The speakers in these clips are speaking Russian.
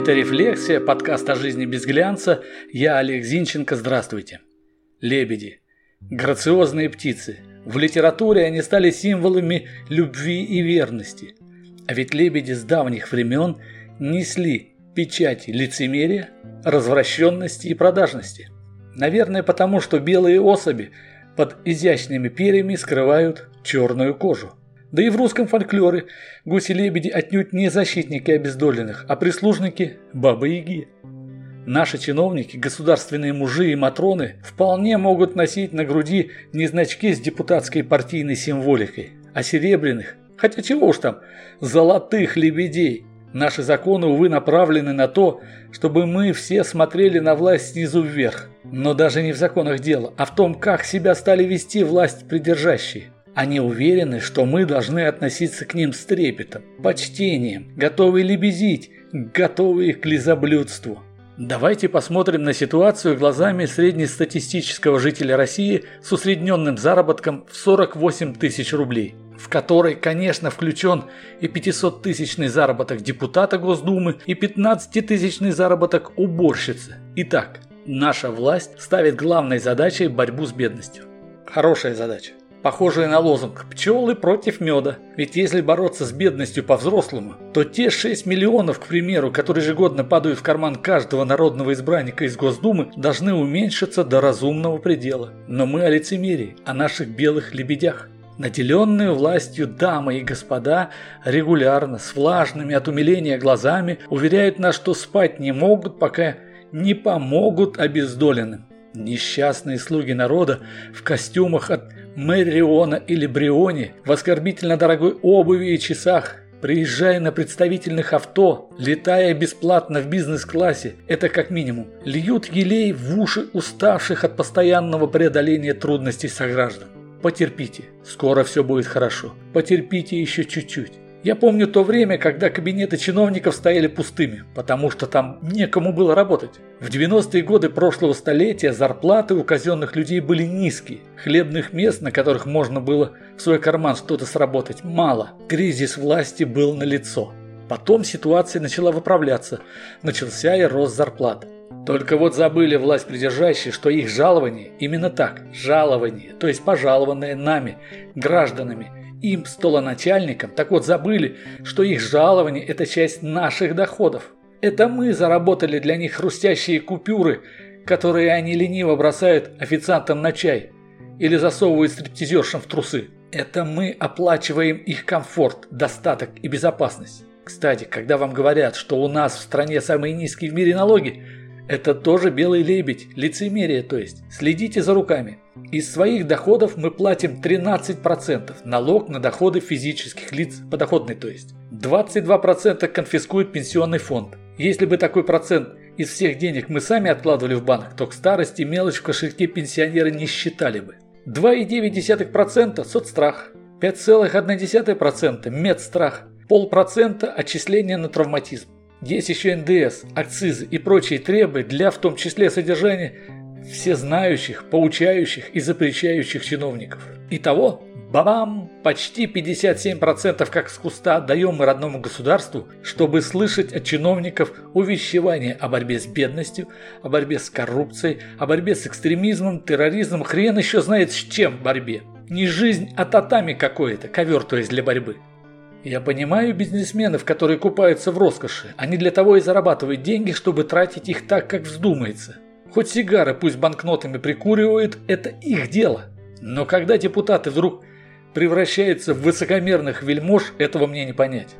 Это «Рефлексия», подкаст о жизни без глянца. Я Олег Зинченко, здравствуйте. Лебеди. Грациозные птицы. В литературе они стали символами любви и верности. А ведь лебеди с давних времен несли печати лицемерия, развращенности и продажности. Наверное, потому что белые особи под изящными перьями скрывают черную кожу. Да и в русском фольклоре гуси-лебеди отнюдь не защитники обездоленных, а прислужники Бабы-Яги. Наши чиновники, государственные мужи и матроны вполне могут носить на груди не значки с депутатской партийной символикой, а серебряных, хотя чего уж там, золотых лебедей. Наши законы, увы, направлены на то, чтобы мы все смотрели на власть снизу вверх. Но даже не в законах дело, а в том, как себя стали вести власть придержащие. Они уверены, что мы должны относиться к ним с трепетом, почтением, готовые лебезить, готовые к лизоблюдству. Давайте посмотрим на ситуацию глазами среднестатистического жителя России с усредненным заработком в 48 тысяч рублей, в который, конечно, включен и 500-тысячный заработок депутата Госдумы, и 15-тысячный заработок уборщицы. Итак, наша власть ставит главной задачей борьбу с бедностью. Хорошая задача похожие на лозунг «Пчелы против меда». Ведь если бороться с бедностью по-взрослому, то те 6 миллионов, к примеру, которые ежегодно падают в карман каждого народного избранника из Госдумы, должны уменьшиться до разумного предела. Но мы о лицемерии, о наших белых лебедях. Наделенные властью дамы и господа регулярно, с влажными от умиления глазами, уверяют нас, что спать не могут, пока не помогут обездоленным. Несчастные слуги народа в костюмах от Мэриона или Бриони в оскорбительно дорогой обуви и часах, приезжая на представительных авто, летая бесплатно в бизнес-классе, это как минимум, льют елей в уши уставших от постоянного преодоления трудностей сограждан. Потерпите, скоро все будет хорошо. Потерпите еще чуть-чуть. Я помню то время, когда кабинеты чиновников стояли пустыми, потому что там некому было работать. В 90-е годы прошлого столетия зарплаты у казенных людей были низкие. Хлебных мест, на которых можно было в свой карман что-то сработать, мало. Кризис власти был налицо. Потом ситуация начала выправляться. Начался и рост зарплат. Только вот забыли власть придержащие, что их жалование именно так, жалование, то есть пожалованное нами, гражданами – им, столоначальникам, так вот забыли, что их жалование – это часть наших доходов. Это мы заработали для них хрустящие купюры, которые они лениво бросают официантам на чай или засовывают стриптизершам в трусы. Это мы оплачиваем их комфорт, достаток и безопасность. Кстати, когда вам говорят, что у нас в стране самые низкие в мире налоги, это тоже белый лебедь, лицемерие то есть. Следите за руками. Из своих доходов мы платим 13% налог на доходы физических лиц, подоходный то есть. 22% конфискует пенсионный фонд. Если бы такой процент из всех денег мы сами откладывали в банк, то к старости мелочь в кошельке пенсионеры не считали бы. 2,9% соцстрах, 5,1% медстрах, полпроцента отчисления на травматизм. Есть еще НДС, акцизы и прочие требы для в том числе содержания всезнающих, поучающих и запрещающих чиновников. Итого, бабам, почти 57% как с куста отдаем мы родному государству, чтобы слышать от чиновников увещевания о борьбе с бедностью, о борьбе с коррупцией, о борьбе с экстремизмом, терроризмом, хрен еще знает с чем борьбе. Не жизнь, а татами какое-то, ковер то есть для борьбы. Я понимаю бизнесменов, которые купаются в роскоши. Они для того и зарабатывают деньги, чтобы тратить их так, как вздумается. Хоть сигары пусть банкнотами прикуривают, это их дело. Но когда депутаты вдруг превращаются в высокомерных вельмож, этого мне не понять.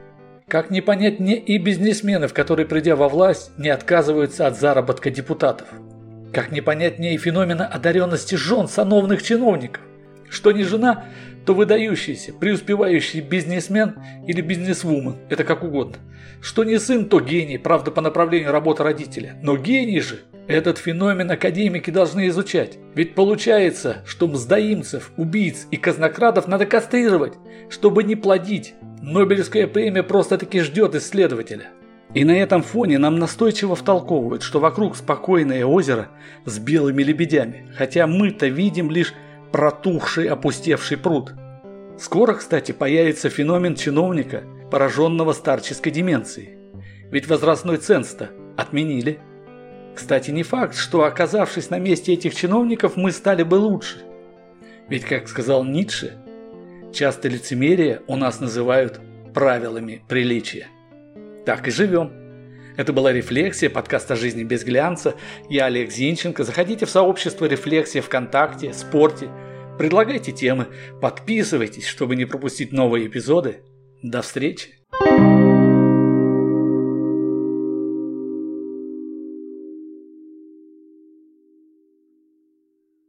Как не понять мне и бизнесменов, которые, придя во власть, не отказываются от заработка депутатов. Как не понять мне и феномена одаренности жен сановных чиновников. Что не жена, то выдающийся, преуспевающий бизнесмен или бизнесвумен, это как угодно. Что не сын, то гений, правда по направлению работы родителя. Но гений же этот феномен академики должны изучать. Ведь получается, что мздоимцев, убийц и казнокрадов надо кастрировать, чтобы не плодить. Нобелевская премия просто-таки ждет исследователя. И на этом фоне нам настойчиво втолковывают, что вокруг спокойное озеро с белыми лебедями, хотя мы-то видим лишь протухший опустевший пруд. Скоро, кстати, появится феномен чиновника, пораженного старческой деменцией. Ведь возрастной ценз-то отменили. Кстати, не факт, что оказавшись на месте этих чиновников, мы стали бы лучше. Ведь, как сказал Ницше, часто лицемерие у нас называют правилами приличия. Так и живем. Это была «Рефлексия», подкаст о жизни без глянца. Я Олег Зинченко. Заходите в сообщество «Рефлексия» ВКонтакте, спорте. Предлагайте темы, подписывайтесь, чтобы не пропустить новые эпизоды. До встречи!